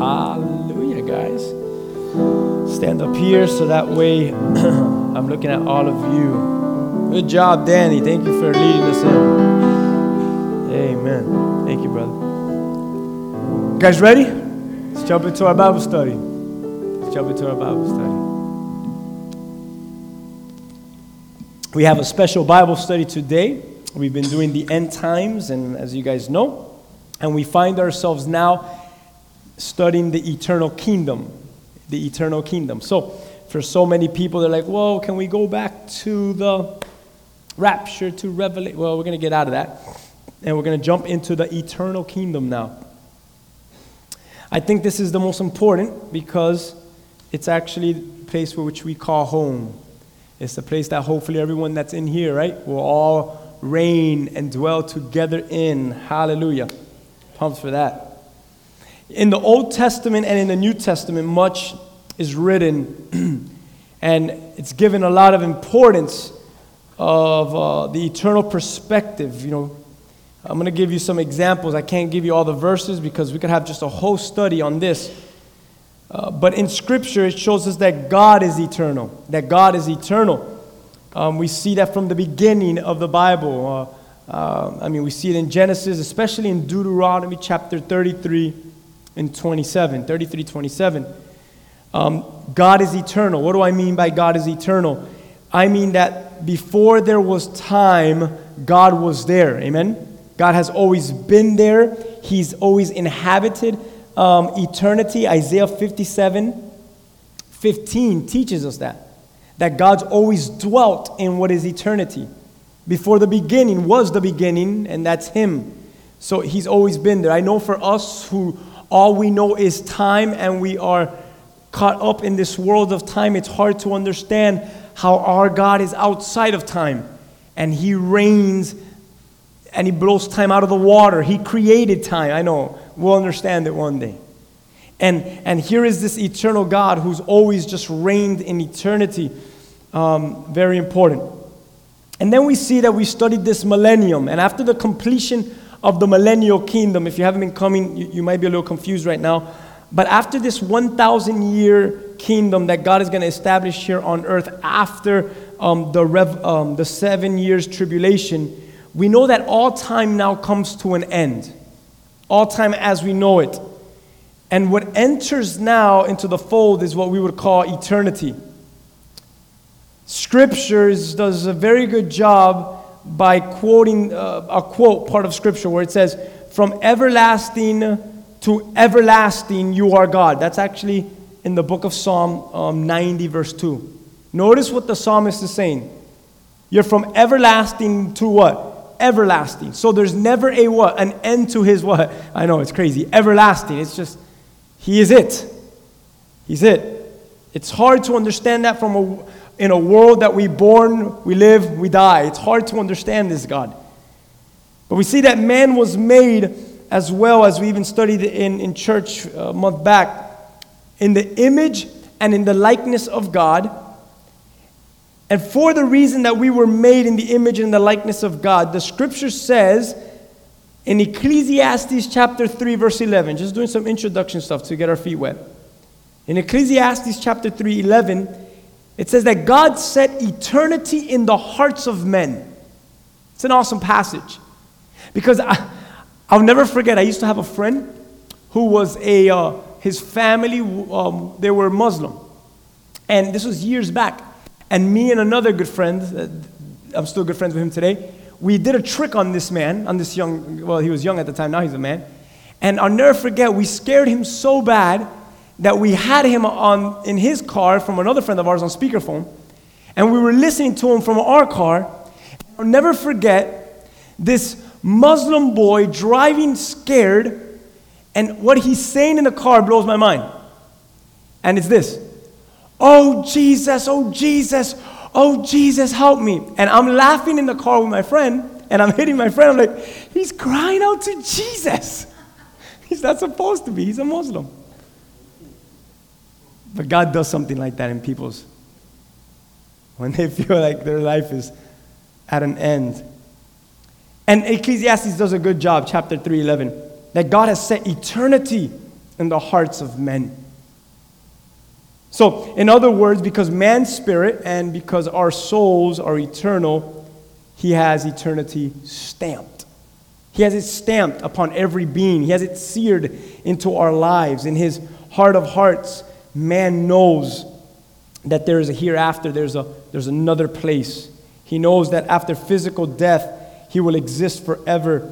Hallelujah, guys. Stand up here so that way I'm looking at all of you. Good job, Danny. Thank you for leading us in. Amen. Thank you, brother. You guys ready? Let's jump into our Bible study. Let's jump into our Bible study. We have a special Bible study today. We've been doing the end times, and as you guys know, and we find ourselves now studying the eternal kingdom. The eternal kingdom. So, for so many people, they're like, whoa, can we go back to the rapture, to revelation? Well, we're going to get out of that, and we're going to jump into the eternal kingdom now. I think this is the most important because it's actually the place for which we call home. It's the place that hopefully everyone that's in here, right, will all reign and dwell together in. Hallelujah. Pumped for that. In the Old Testament and in the New Testament, much is written, and it's given a lot of importance of uh, the eternal perspective. You know, I'm going to give you some examples. I can't give you all the verses because we could have just a whole study on this. Uh, but in Scripture, it shows us that God is eternal. That God is eternal. Um, we see that from the beginning of the Bible. Uh, uh, I mean, we see it in Genesis, especially in Deuteronomy chapter 33 and 27. 33, 27. Um, God is eternal. What do I mean by God is eternal? I mean that before there was time, God was there. Amen? God has always been there, He's always inhabited um, eternity. Isaiah 57 15 teaches us that. That God's always dwelt in what is eternity. Before the beginning was the beginning, and that's Him. So He's always been there. I know for us who all we know is time and we are caught up in this world of time, it's hard to understand how our God is outside of time and He reigns and He blows time out of the water. He created time. I know. We'll understand it one day. And, and here is this eternal God who's always just reigned in eternity. Um, very important. And then we see that we studied this millennium. And after the completion of the millennial kingdom, if you haven't been coming, you, you might be a little confused right now. But after this 1,000 year kingdom that God is going to establish here on earth after um, the, rev, um, the seven years tribulation, we know that all time now comes to an end. All time as we know it. And what enters now into the fold is what we would call eternity. Scriptures does a very good job by quoting uh, a quote part of Scripture where it says, From everlasting to everlasting you are God. That's actually in the book of Psalm um, 90, verse 2. Notice what the psalmist is saying. You're from everlasting to what? Everlasting. So there's never a what? An end to his what? I know it's crazy. Everlasting. It's just, he is it. He's it. It's hard to understand that from a in a world that we born, we live, we die. It's hard to understand this God. But we see that man was made as well as we even studied in, in church uh, a month back in the image and in the likeness of God. And for the reason that we were made in the image and the likeness of God, the scripture says in Ecclesiastes chapter 3, verse 11, just doing some introduction stuff to get our feet wet. In Ecclesiastes chapter 3, 11, it says that God set eternity in the hearts of men. It's an awesome passage. Because I, will never forget, I used to have a friend who was a, uh, his family, um, they were Muslim. And this was years back. And me and another good friend, uh, I'm still good friends with him today, we did a trick on this man, on this young, well, he was young at the time, now he's a man. And I'll never forget, we scared him so bad that we had him on, in his car from another friend of ours on speakerphone, and we were listening to him from our car. I'll never forget this Muslim boy driving scared, and what he's saying in the car blows my mind. And it's this Oh, Jesus, oh, Jesus, oh, Jesus, help me. And I'm laughing in the car with my friend, and I'm hitting my friend. I'm like, He's crying out to Jesus. He's not supposed to be, he's a Muslim. But God does something like that in people's when they feel like their life is at an end. And Ecclesiastes does a good job, chapter 311, that God has set eternity in the hearts of men. So, in other words, because man's spirit and because our souls are eternal, he has eternity stamped. He has it stamped upon every being. He has it seared into our lives. In his heart of hearts, man knows that there is a hereafter, there's, a, there's another place. He knows that after physical death, he will exist forever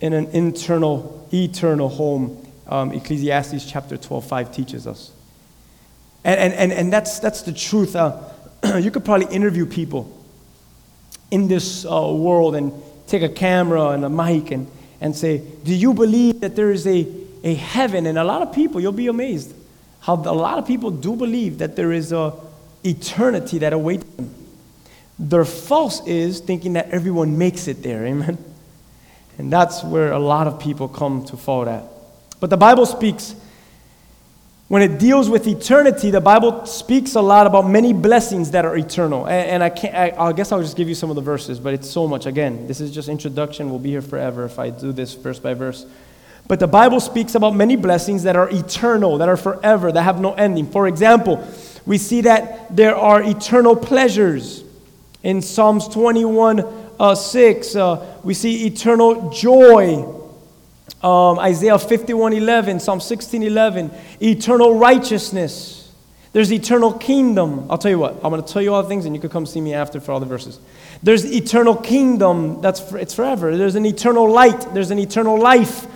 in an internal, eternal home. Um, Ecclesiastes chapter 12, 5 teaches us. And, and, and, and that's, that's the truth. Uh, you could probably interview people in this uh, world and take a camera and a mic and, and say, Do you believe that there is a, a heaven? And a lot of people, you'll be amazed how a lot of people do believe that there is a eternity that awaits them. Their false is thinking that everyone makes it there, amen? And that's where a lot of people come to fall at. But the Bible speaks, when it deals with eternity, the Bible speaks a lot about many blessings that are eternal. And, and I, can't, I, I guess I'll just give you some of the verses, but it's so much. Again, this is just introduction. We'll be here forever if I do this verse by verse. But the Bible speaks about many blessings that are eternal, that are forever, that have no ending. For example, we see that there are eternal pleasures. In Psalms 21 uh, 6, uh, we see eternal joy. Um, Isaiah 51 11, Psalm 16 11, eternal righteousness. There's eternal kingdom. I'll tell you what, I'm going to tell you all the things and you can come see me after for all the verses. There's eternal kingdom, that's for, it's forever. There's an eternal light, there's an eternal life.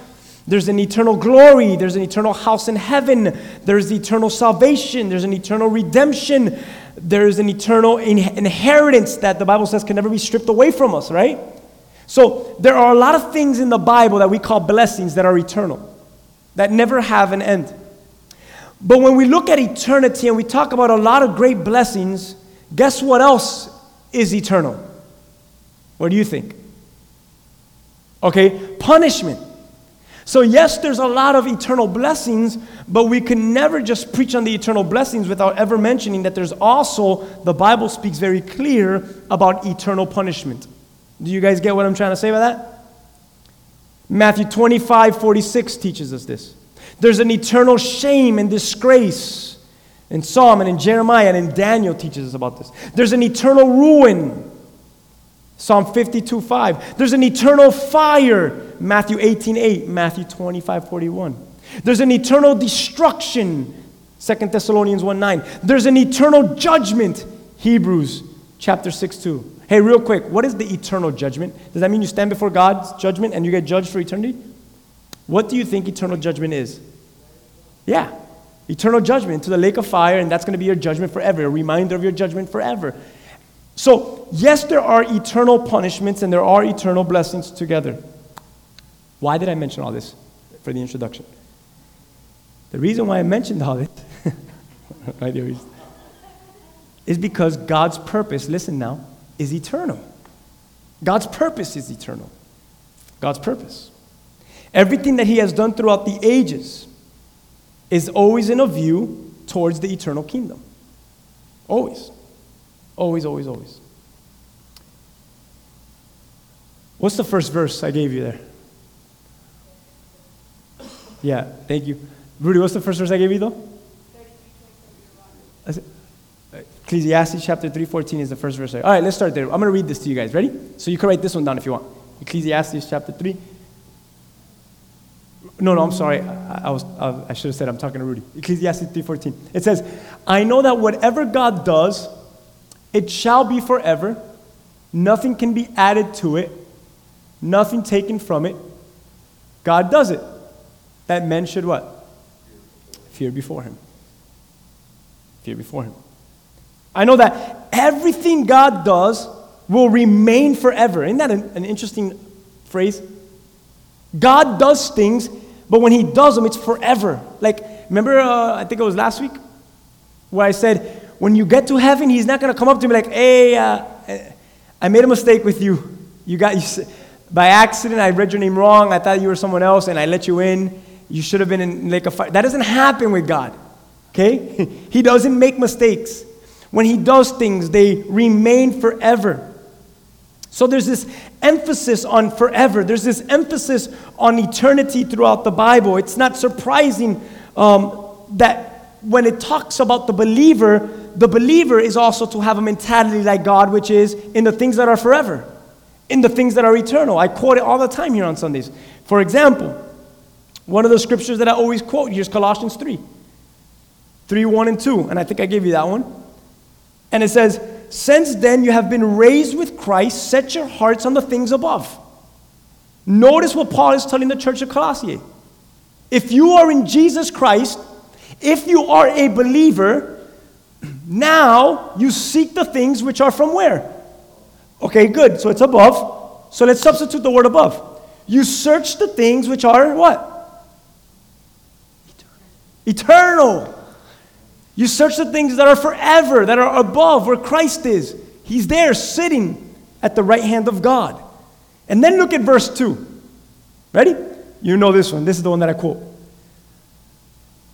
There's an eternal glory. There's an eternal house in heaven. There's eternal salvation. There's an eternal redemption. There's an eternal in- inheritance that the Bible says can never be stripped away from us, right? So there are a lot of things in the Bible that we call blessings that are eternal, that never have an end. But when we look at eternity and we talk about a lot of great blessings, guess what else is eternal? What do you think? Okay, punishment. So, yes, there's a lot of eternal blessings, but we can never just preach on the eternal blessings without ever mentioning that there's also, the Bible speaks very clear about eternal punishment. Do you guys get what I'm trying to say by that? Matthew 25, 46 teaches us this. There's an eternal shame and disgrace. In Psalm and in Jeremiah and in Daniel teaches us about this. There's an eternal ruin. Psalm 52, 5. There's an eternal fire Matthew 18 8, Matthew 25 41. There's an eternal destruction, 2 Thessalonians 1 9. There's an eternal judgment, Hebrews chapter 6 2. Hey, real quick, what is the eternal judgment? Does that mean you stand before God's judgment and you get judged for eternity? What do you think eternal judgment is? Yeah, eternal judgment to the lake of fire, and that's going to be your judgment forever, a reminder of your judgment forever. So, yes, there are eternal punishments and there are eternal blessings together. Why did I mention all this for the introduction? The reason why I mentioned all this is because God's purpose, listen now, is eternal. God's purpose is eternal. God's purpose. Everything that He has done throughout the ages is always in a view towards the eternal kingdom. Always. Always, always, always. What's the first verse I gave you there? Yeah, thank you. Rudy, what's the first verse I gave you though? Ecclesiastes chapter 3:14 is the first verse. All right, let's start there. I'm going to read this to you guys. Ready? So you can write this one down if you want. Ecclesiastes chapter 3. No, no, I'm sorry. I, I was I, I should have said I'm talking to Rudy. Ecclesiastes 3:14. It says, "I know that whatever God does, it shall be forever. Nothing can be added to it, nothing taken from it. God does it." That men should what? Fear before him. Fear before him. I know that everything God does will remain forever. Isn't that an, an interesting phrase? God does things, but when he does them, it's forever. Like, remember, uh, I think it was last week, where I said, when you get to heaven, he's not going to come up to me like, hey, uh, I made a mistake with you. You got, you, by accident, I read your name wrong. I thought you were someone else, and I let you in you should have been in lake of fire. That doesn't happen with God. Okay? he doesn't make mistakes. When he does things, they remain forever. So there's this emphasis on forever. There's this emphasis on eternity throughout the Bible. It's not surprising um, that when it talks about the believer, the believer is also to have a mentality like God, which is in the things that are forever, in the things that are eternal. I quote it all the time here on Sundays. For example, one of the scriptures that I always quote here is Colossians 3 3, 1, and 2. And I think I gave you that one. And it says, Since then you have been raised with Christ, set your hearts on the things above. Notice what Paul is telling the church of Colossae. If you are in Jesus Christ, if you are a believer, now you seek the things which are from where? Okay, good. So it's above. So let's substitute the word above. You search the things which are what? Eternal. You search the things that are forever, that are above where Christ is. He's there sitting at the right hand of God. And then look at verse 2. Ready? You know this one. This is the one that I quote.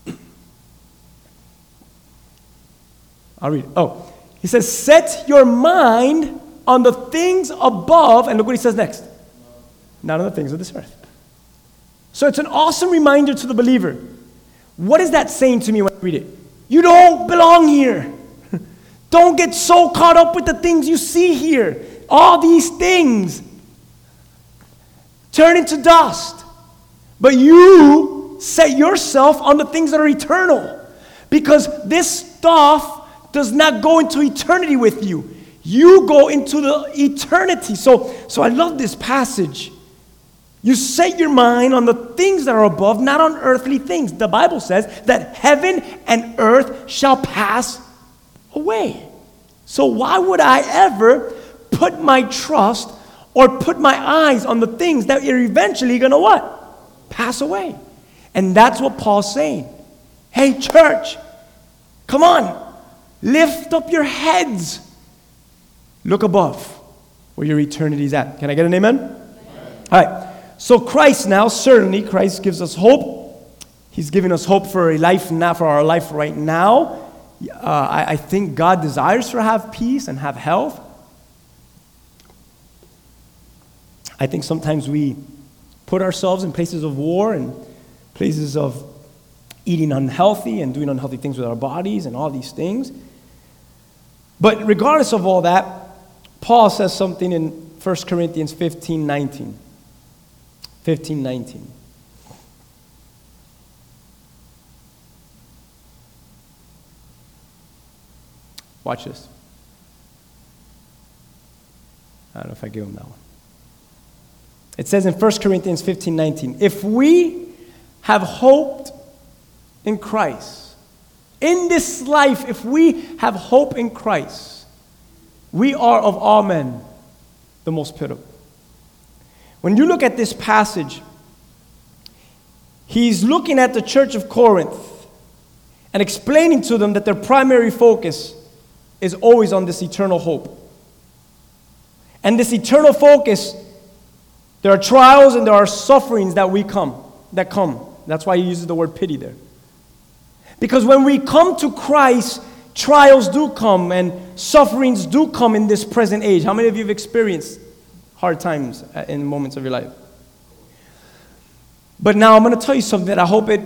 I'll read it. Oh, he says, Set your mind on the things above. And look what he says next. Not on the things of this earth. So it's an awesome reminder to the believer. What is that saying to me when I read it? You don't belong here. don't get so caught up with the things you see here. All these things turn into dust. But you set yourself on the things that are eternal. Because this stuff does not go into eternity with you. You go into the eternity. So, so I love this passage. You set your mind on the things that are above, not on earthly things. The Bible says that heaven and earth shall pass away. So why would I ever put my trust or put my eyes on the things that are eventually going to what? Pass away. And that's what Paul's saying. Hey church, come on. Lift up your heads. Look above where your eternity is at. Can I get an amen? amen. All right. So, Christ now, certainly, Christ gives us hope. He's giving us hope for a life now, for our life right now. Uh, I, I think God desires to have peace and have health. I think sometimes we put ourselves in places of war and places of eating unhealthy and doing unhealthy things with our bodies and all these things. But regardless of all that, Paul says something in 1 Corinthians 15 19. 15 19. Watch this. I don't know if I give him that one. It says in 1 Corinthians 15 19, if we have hoped in Christ, in this life, if we have hope in Christ, we are of all men the most pitiable. When you look at this passage, he's looking at the church of Corinth and explaining to them that their primary focus is always on this eternal hope. And this eternal focus, there are trials and there are sufferings that we come, that come. That's why he uses the word pity there. Because when we come to Christ, trials do come and sufferings do come in this present age. How many of you have experienced hard times uh, in moments of your life. But now I'm going to tell you something that I hope it,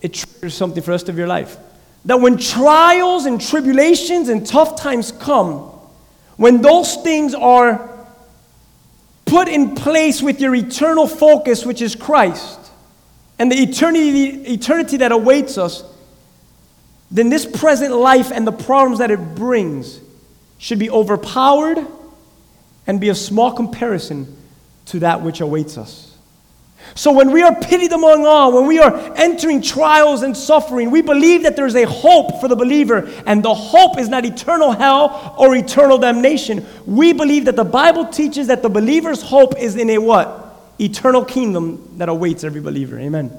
it triggers something for the rest of your life. That when trials and tribulations and tough times come, when those things are put in place with your eternal focus, which is Christ, and the eternity, eternity that awaits us, then this present life and the problems that it brings should be overpowered and be of small comparison to that which awaits us. So, when we are pitied among all, when we are entering trials and suffering, we believe that there is a hope for the believer, and the hope is not eternal hell or eternal damnation. We believe that the Bible teaches that the believer's hope is in a what? Eternal kingdom that awaits every believer. Amen.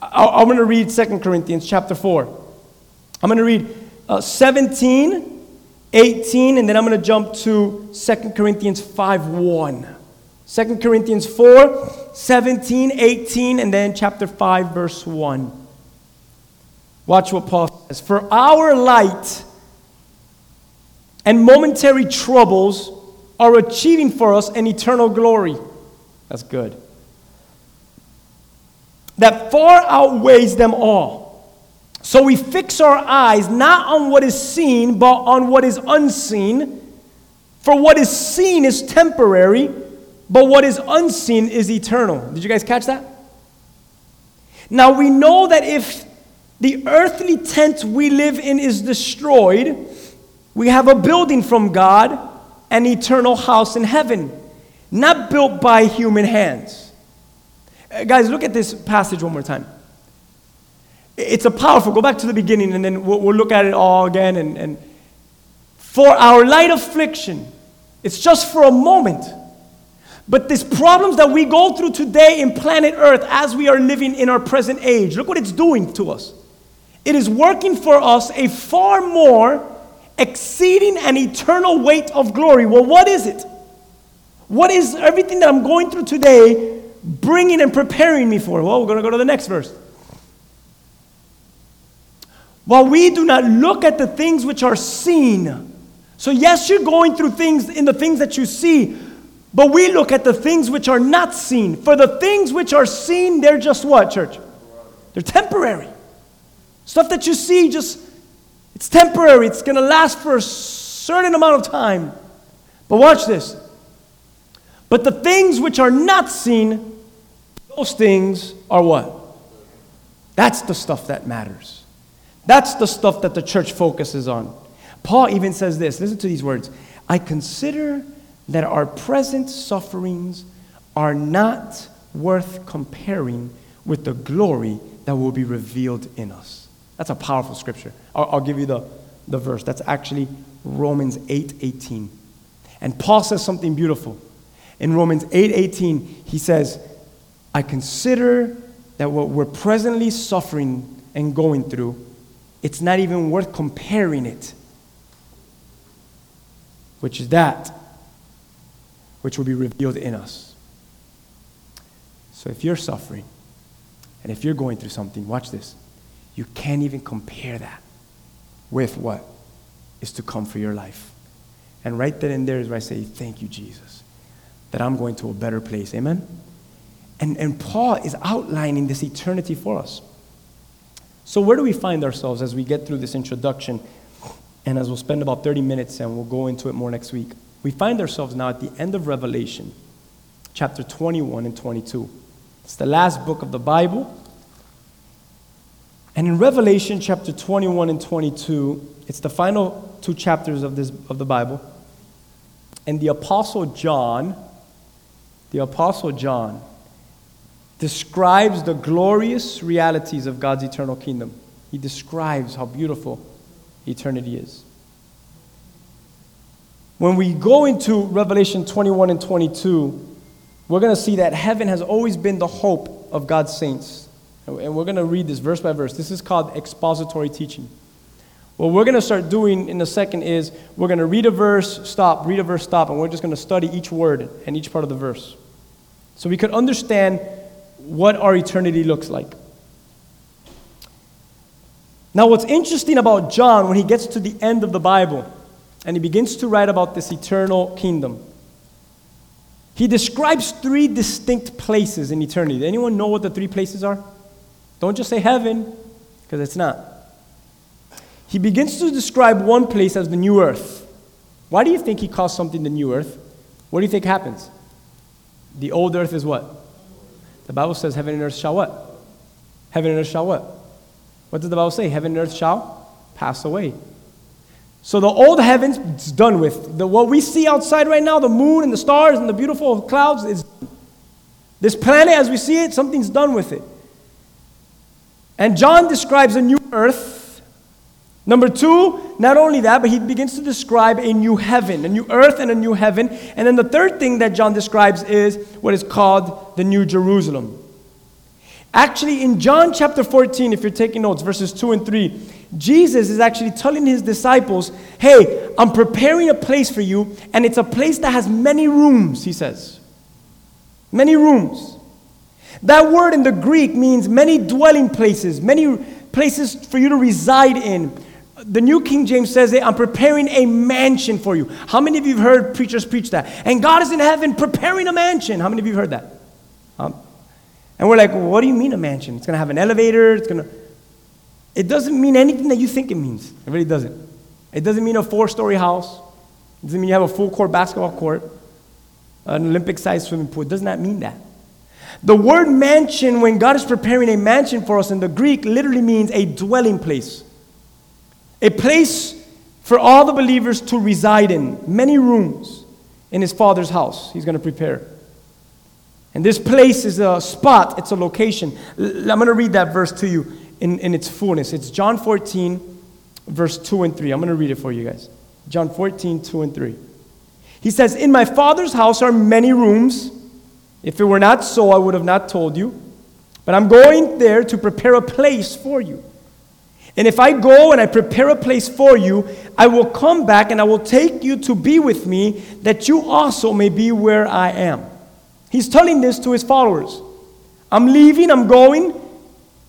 I'm going to read 2 Corinthians chapter 4. I'm going to read uh, 17 18, and then I'm going to jump to 2 Corinthians 5 1. 2 Corinthians 4 17, 18, and then chapter 5, verse 1. Watch what Paul says. For our light and momentary troubles are achieving for us an eternal glory. That's good. that far outweighs them all. So we fix our eyes not on what is seen, but on what is unseen. For what is seen is temporary, but what is unseen is eternal. Did you guys catch that? Now we know that if the earthly tent we live in is destroyed, we have a building from God, an eternal house in heaven, not built by human hands. Uh, guys, look at this passage one more time. It's a powerful, go back to the beginning and then we'll, we'll look at it all again. And, and for our light affliction, it's just for a moment. But these problems that we go through today in planet Earth as we are living in our present age, look what it's doing to us. It is working for us a far more exceeding an eternal weight of glory. Well, what is it? What is everything that I'm going through today bringing and preparing me for? Well, we're going to go to the next verse. While we do not look at the things which are seen. So, yes, you're going through things in the things that you see, but we look at the things which are not seen. For the things which are seen, they're just what, church? They're temporary. Stuff that you see just it's temporary. It's going to last for a certain amount of time. But watch this. But the things which are not seen, those things are what? That's the stuff that matters. That's the stuff that the church focuses on. Paul even says this listen to these words I consider that our present sufferings are not worth comparing with the glory that will be revealed in us. That's a powerful scripture. I'll, I'll give you the, the verse. That's actually Romans 8 18. And Paul says something beautiful. In Romans 8 18, he says, I consider that what we're presently suffering and going through, it's not even worth comparing it, which is that which will be revealed in us. So if you're suffering and if you're going through something, watch this. You can't even compare that with what is to come for your life. And right then and there is where I say, Thank you, Jesus, that I'm going to a better place. Amen? And, and Paul is outlining this eternity for us. So, where do we find ourselves as we get through this introduction? And as we'll spend about 30 minutes and we'll go into it more next week. We find ourselves now at the end of Revelation, chapter 21 and 22. It's the last book of the Bible. And in Revelation chapter 21 and 22, it's the final two chapters of, this, of the Bible. And the Apostle John, the Apostle John, describes the glorious realities of God's eternal kingdom. He describes how beautiful eternity is. When we go into Revelation 21 and 22, we're going to see that heaven has always been the hope of God's saints. And we're going to read this verse by verse. This is called expository teaching. What we're going to start doing in a second is we're going to read a verse, stop, read a verse, stop, and we're just going to study each word and each part of the verse. So we could understand what our eternity looks like. Now, what's interesting about John when he gets to the end of the Bible, and he begins to write about this eternal kingdom. He describes three distinct places in eternity. Anyone know what the three places are? Don't just say heaven, because it's not. He begins to describe one place as the new earth. Why do you think he calls something the new earth? What do you think happens? The old earth is what? The Bible says heaven and earth shall what? Heaven and earth shall what? What does the Bible say? Heaven and earth shall pass away. So the old heavens is done with. The, what we see outside right now, the moon and the stars and the beautiful clouds, is this planet as we see it, something's done with it. And John describes a new earth. Number two, not only that, but he begins to describe a new heaven, a new earth and a new heaven. And then the third thing that John describes is what is called the New Jerusalem. Actually, in John chapter 14, if you're taking notes, verses 2 and 3, Jesus is actually telling his disciples, Hey, I'm preparing a place for you, and it's a place that has many rooms, he says. Many rooms. That word in the Greek means many dwelling places, many places for you to reside in. The New King James says, I'm preparing a mansion for you. How many of you have heard preachers preach that? And God is in heaven preparing a mansion. How many of you have heard that? Um, And we're like, well, what do you mean a mansion? It's going to have an elevator. It's going to. It doesn't mean anything that you think it means. It really doesn't. It doesn't mean a four story house. It doesn't mean you have a full court basketball court, an Olympic sized swimming pool. It does not mean that. The word mansion, when God is preparing a mansion for us in the Greek, literally means a dwelling place. A place for all the believers to reside in, many rooms in his father's house, he's going to prepare. And this place is a spot, it's a location. I'm going to read that verse to you in, in its fullness. It's John 14, verse 2 and 3. I'm going to read it for you guys. John 14, 2 and 3. He says, In my father's house are many rooms. If it were not so, I would have not told you. But I'm going there to prepare a place for you. And if I go and I prepare a place for you, I will come back and I will take you to be with me, that you also may be where I am. He's telling this to his followers. I'm leaving, I'm going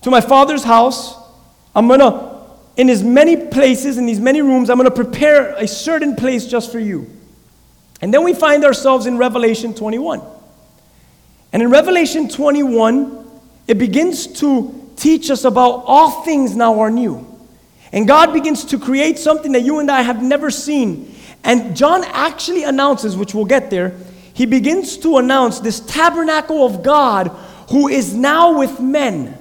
to my father's house. I'm going to, in as many places, in these many rooms, I'm going to prepare a certain place just for you. And then we find ourselves in Revelation 21. And in Revelation 21, it begins to teach us about all things now are new. And God begins to create something that you and I have never seen. And John actually announces, which we'll get there, he begins to announce this tabernacle of God who is now with men.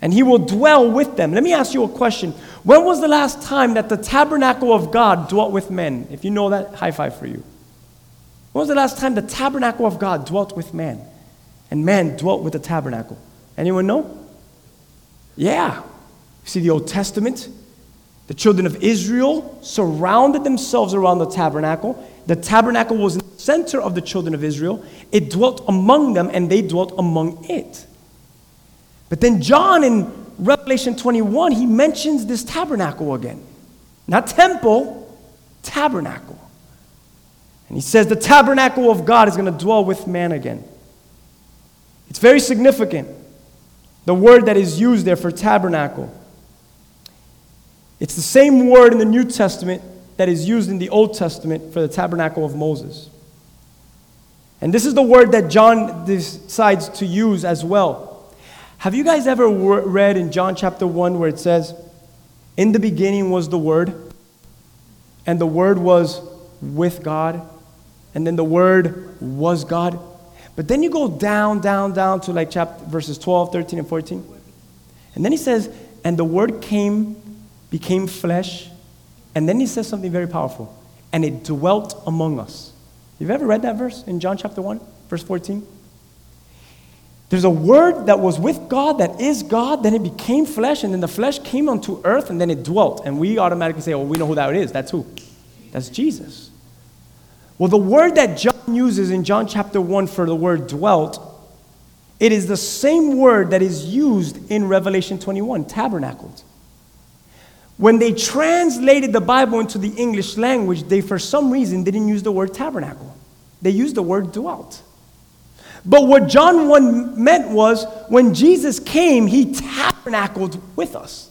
And he will dwell with them. Let me ask you a question. When was the last time that the tabernacle of God dwelt with men? If you know that, high five for you. When was the last time the tabernacle of God dwelt with man? And man dwelt with the tabernacle? Anyone know? Yeah. See the Old Testament? The children of Israel surrounded themselves around the tabernacle. The tabernacle was in the center of the children of Israel. It dwelt among them, and they dwelt among it. But then John in Revelation 21, he mentions this tabernacle again. Not temple, tabernacle. And he says the tabernacle of God is going to dwell with man again. It's very significant. The word that is used there for tabernacle. It's the same word in the New Testament that is used in the Old Testament for the tabernacle of Moses. And this is the word that John decides to use as well. Have you guys ever read in John chapter 1 where it says, In the beginning was the Word, and the Word was with God, and then the Word was God? But then you go down, down, down to like chapter verses 12, 13, and 14. And then he says, and the word came, became flesh. And then he says something very powerful. And it dwelt among us. You've ever read that verse in John chapter 1, verse 14? There's a word that was with God, that is God, then it became flesh, and then the flesh came onto earth, and then it dwelt. And we automatically say, oh, we know who that is. That's who? That's Jesus. Well, the word that John uses in John chapter 1 for the word dwelt, it is the same word that is used in Revelation 21, tabernacled. When they translated the Bible into the English language, they for some reason didn't use the word tabernacle. They used the word dwelt. But what John 1 meant was when Jesus came, he tabernacled with us.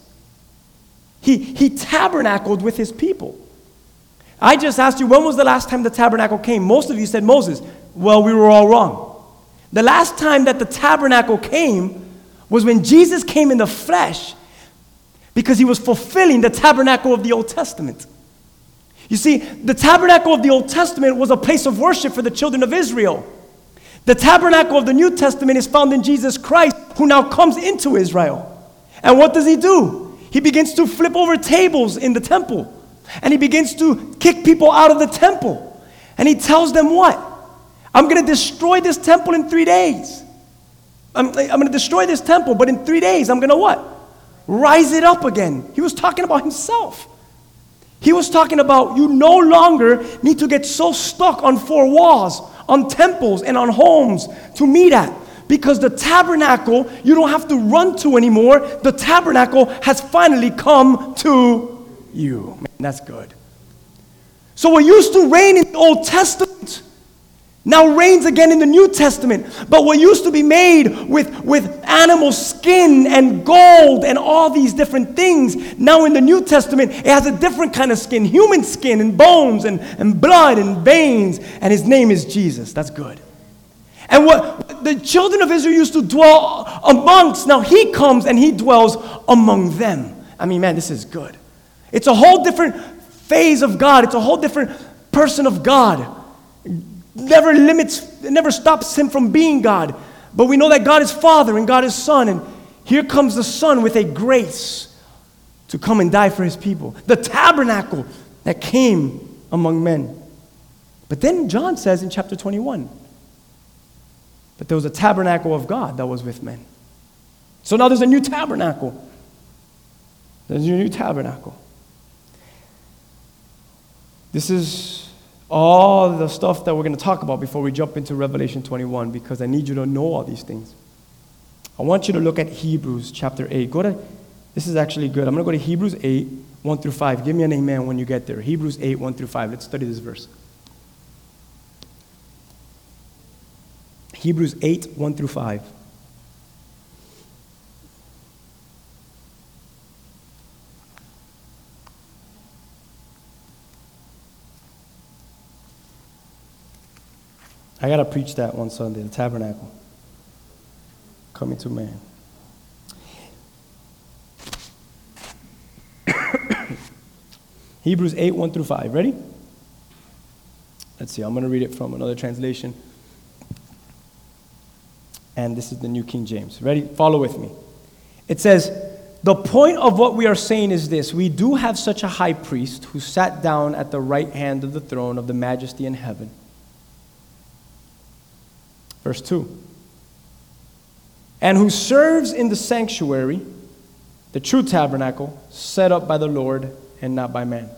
He, he tabernacled with his people. I just asked you, when was the last time the tabernacle came? Most of you said Moses. Well, we were all wrong. The last time that the tabernacle came was when Jesus came in the flesh because he was fulfilling the tabernacle of the Old Testament. You see, the tabernacle of the Old Testament was a place of worship for the children of Israel. The tabernacle of the New Testament is found in Jesus Christ, who now comes into Israel. And what does he do? He begins to flip over tables in the temple. And he begins to kick people out of the temple. And he tells them what? I'm going to destroy this temple in three days. I'm, I'm going to destroy this temple, but in three days, I'm going to what? Rise it up again. He was talking about himself. He was talking about you no longer need to get so stuck on four walls, on temples, and on homes to meet at. Because the tabernacle you don't have to run to anymore. The tabernacle has finally come to you. Man, that's good. So what used to reign in the Old Testament now reigns again in the New Testament. But what used to be made with, with animal skin and gold and all these different things, now in the New Testament, it has a different kind of skin human skin and bones and, and blood and veins. And his name is Jesus. That's good. And what the children of Israel used to dwell amongst, now he comes and he dwells among them. I mean, man, this is good. It's a whole different phase of God, it's a whole different person of God. Never limits, never stops him from being God. But we know that God is Father and God is Son. And here comes the Son with a grace to come and die for his people. The tabernacle that came among men. But then John says in chapter 21 that there was a tabernacle of God that was with men. So now there's a new tabernacle. There's a new tabernacle. This is all the stuff that we're going to talk about before we jump into Revelation 21 because I need you to know all these things. I want you to look at Hebrews chapter 8. Go to, this is actually good. I'm going to go to Hebrews 8, 1 through 5. Give me an amen when you get there. Hebrews 8, 1 through 5. Let's study this verse. Hebrews 8, 1 through 5. I got to preach that one Sunday, the tabernacle. Coming to man. Hebrews 8, 1 through 5. Ready? Let's see, I'm going to read it from another translation. And this is the New King James. Ready? Follow with me. It says, The point of what we are saying is this we do have such a high priest who sat down at the right hand of the throne of the majesty in heaven Verse 2 And who serves in the sanctuary, the true tabernacle, set up by the Lord and not by man.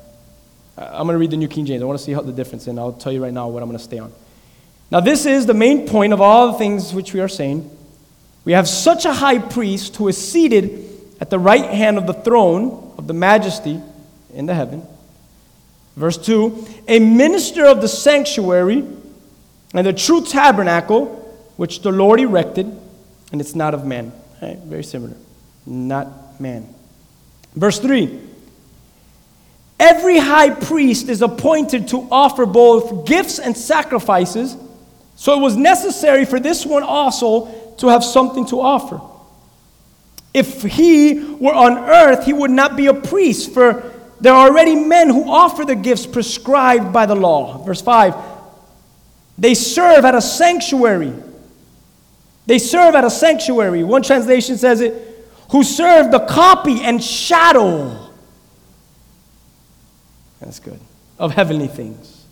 I'm going to read the New King James. I want to see how the difference, and I'll tell you right now what I'm going to stay on. Now, this is the main point of all the things which we are saying. We have such a high priest who is seated at the right hand of the throne of the majesty in the heaven. Verse 2 A minister of the sanctuary and the true tabernacle, which the Lord erected, and it's not of man. Right? Very similar. Not man. Verse 3 Every high priest is appointed to offer both gifts and sacrifices, so it was necessary for this one also to have something to offer. If he were on earth, he would not be a priest, for there are already men who offer the gifts prescribed by the law. Verse 5 they serve at a sanctuary. They serve at a sanctuary. One translation says it, who serve the copy and shadow. That's good. Of heavenly things.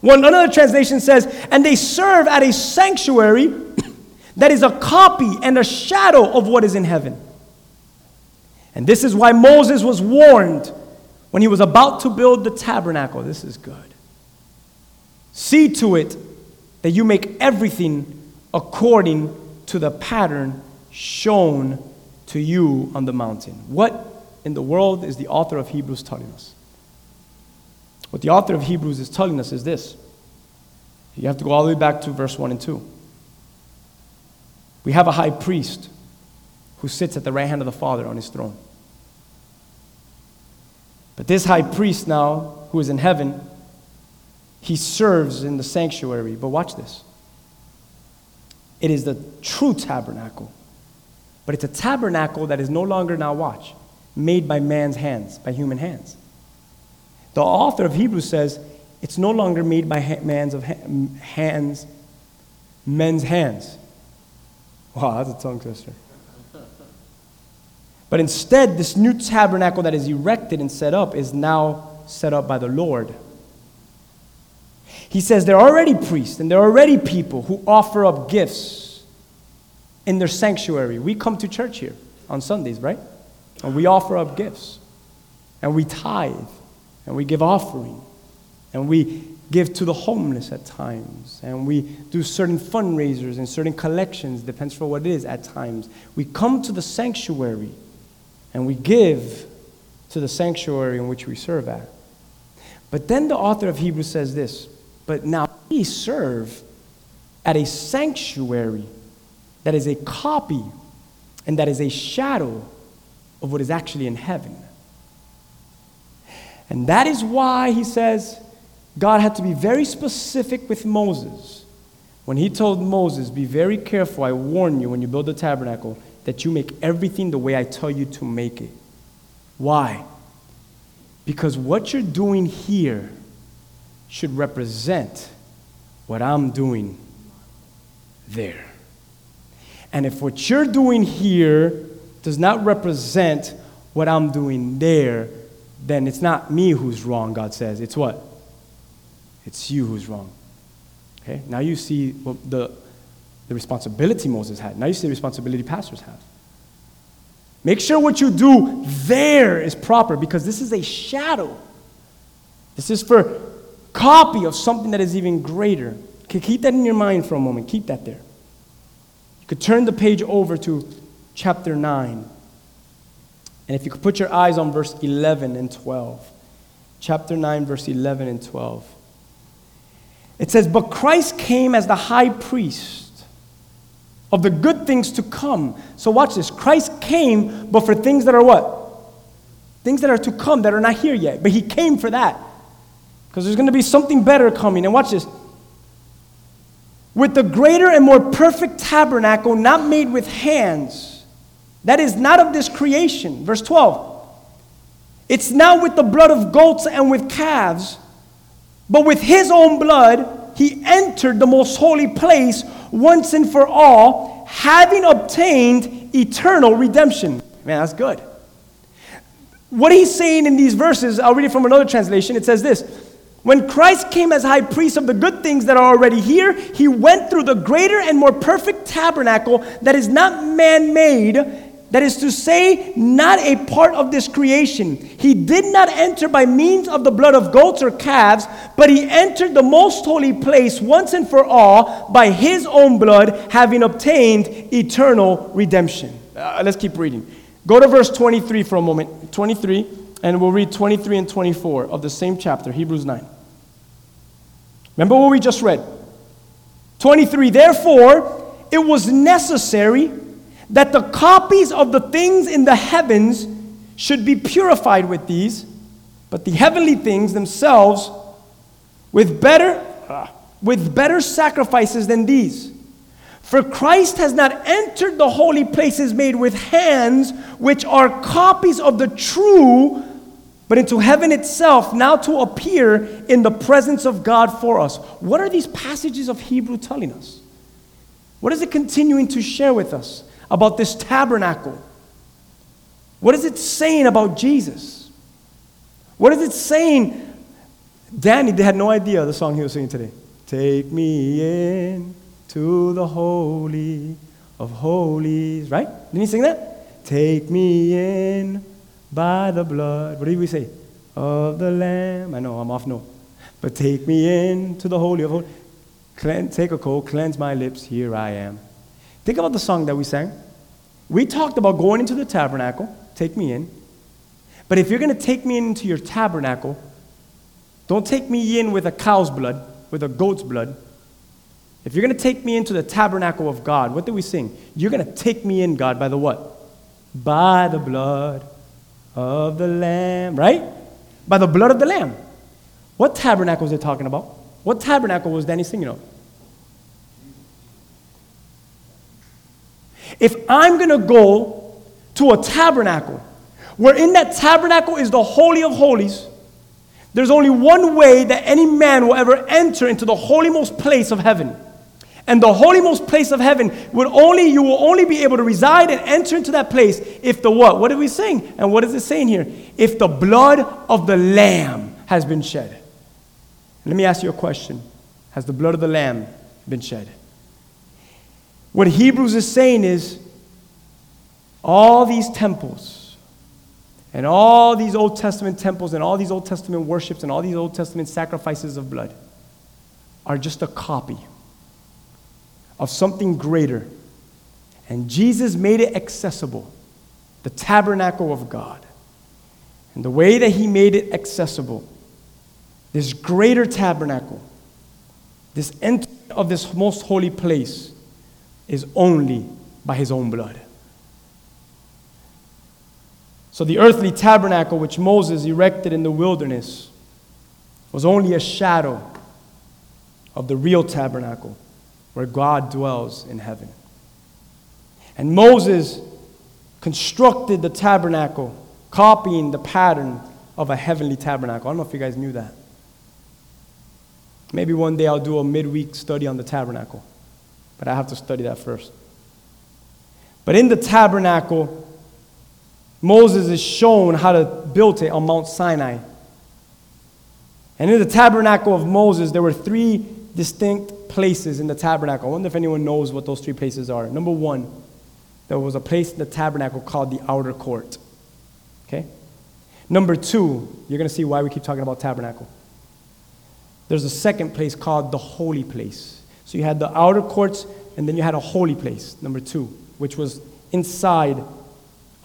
One another translation says, and they serve at a sanctuary that is a copy and a shadow of what is in heaven. And this is why Moses was warned when he was about to build the tabernacle. This is good. See to it that you make everything according to the pattern shown to you on the mountain. What in the world is the author of Hebrews telling us? What the author of Hebrews is telling us is this. You have to go all the way back to verse 1 and 2. We have a high priest who sits at the right hand of the Father on his throne. But this high priest now, who is in heaven, he serves in the sanctuary. But watch this it is the true tabernacle. But it's a tabernacle that is no longer, now watch, made by man's hands, by human hands. The author of Hebrews says it's no longer made by man's of hands, men's hands. Wow, that's a tongue twister. But instead, this new tabernacle that is erected and set up is now set up by the Lord. He says there are already priests and there are already people who offer up gifts in their sanctuary. We come to church here on Sundays, right? And we offer up gifts. And we tithe. And we give offering. And we give to the homeless at times. And we do certain fundraisers and certain collections, depends for what it is at times. We come to the sanctuary and we give to the sanctuary in which we serve at. But then the author of Hebrews says this but now we serve at a sanctuary that is a copy and that is a shadow of what is actually in heaven. And that is why he says God had to be very specific with Moses when he told Moses, Be very careful, I warn you when you build the tabernacle, that you make everything the way I tell you to make it. Why? Because what you're doing here should represent what I'm doing there. And if what you're doing here does not represent what I'm doing there, then it's not me who's wrong, God says. It's what? It's you who's wrong. Okay? Now you see the, the responsibility Moses had. Now you see the responsibility pastors have. Make sure what you do there is proper because this is a shadow. This is for copy of something that is even greater. Okay, keep that in your mind for a moment. Keep that there. You could turn the page over to chapter 9. And if you could put your eyes on verse 11 and 12. Chapter 9, verse 11 and 12. It says, But Christ came as the high priest of the good things to come. So watch this. Christ came, but for things that are what? Things that are to come, that are not here yet. But he came for that. Because there's going to be something better coming. And watch this. With the greater and more perfect tabernacle, not made with hands, that is not of this creation. Verse 12. It's now with the blood of goats and with calves but with his own blood, he entered the most holy place once and for all, having obtained eternal redemption. Man, that's good. What he's saying in these verses, I'll read it from another translation. It says this When Christ came as high priest of the good things that are already here, he went through the greater and more perfect tabernacle that is not man made that is to say, not a part of this creation. He did not enter by means of the blood of goats or calves, but he entered the most holy place once and for all by his own blood, having obtained eternal redemption. Uh, let's keep reading. Go to verse 23 for a moment. 23, and we'll read 23 and 24 of the same chapter, Hebrews 9. Remember what we just read? 23, therefore, it was necessary that the copies of the things in the heavens should be purified with these, but the heavenly things themselves with better, with better sacrifices than these. For Christ has not entered the holy places made with hands, which are copies of the true, but into heaven itself, now to appear in the presence of God for us. What are these passages of Hebrew telling us? What is it continuing to share with us? about this tabernacle? What is it saying about Jesus? What is it saying? Danny they had no idea the song he was singing today. Take me in to the holy of holies, right? Didn't he sing that? Take me in by the blood. What did we say? Of the Lamb. I know I'm off note. But take me in to the holy of holies. Take a cold, cleanse my lips, here I am. Think about the song that we sang. We talked about going into the tabernacle, take me in. But if you're going to take me into your tabernacle, don't take me in with a cow's blood, with a goat's blood. If you're going to take me into the tabernacle of God, what do we sing? You're going to take me in, God, by the what? By the blood of the Lamb, right? By the blood of the Lamb. What tabernacle is it talking about? What tabernacle was Danny singing of? If I'm going to go to a tabernacle, where in that tabernacle is the Holy of Holies, there's only one way that any man will ever enter into the holymost place of heaven. And the holymost place of heaven would only you will only be able to reside and enter into that place if the what? What are we saying? And what is it saying here? If the blood of the lamb has been shed. Let me ask you a question. Has the blood of the lamb been shed? What Hebrews is saying is all these temples and all these Old Testament temples and all these Old Testament worships and all these Old Testament sacrifices of blood are just a copy of something greater. And Jesus made it accessible the tabernacle of God. And the way that He made it accessible, this greater tabernacle, this entry of this most holy place, is only by his own blood. So the earthly tabernacle which Moses erected in the wilderness was only a shadow of the real tabernacle where God dwells in heaven. And Moses constructed the tabernacle, copying the pattern of a heavenly tabernacle. I don't know if you guys knew that. Maybe one day I'll do a midweek study on the tabernacle, but I have to study that first. But in the tabernacle, Moses is shown how to build it on Mount Sinai. And in the tabernacle of Moses, there were three distinct places in the tabernacle. I wonder if anyone knows what those three places are. Number one, there was a place in the tabernacle called the outer court. Okay? Number two, you're going to see why we keep talking about tabernacle. There's a second place called the holy place. So you had the outer courts, and then you had a holy place, number two, which was inside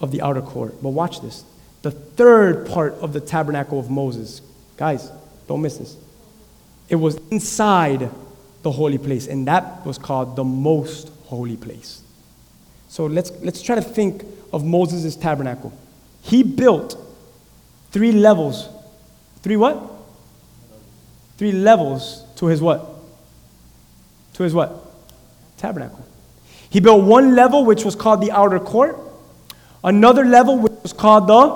of the outer court. But watch this. The third part of the tabernacle of Moses, guys, don't miss this. It was inside the holy place, and that was called the most holy place. So let's, let's try to think of Moses' tabernacle. He built three levels. Three what? Three levels to his what? To his what? Tabernacle. He built one level, which was called the outer court, another level, which was called the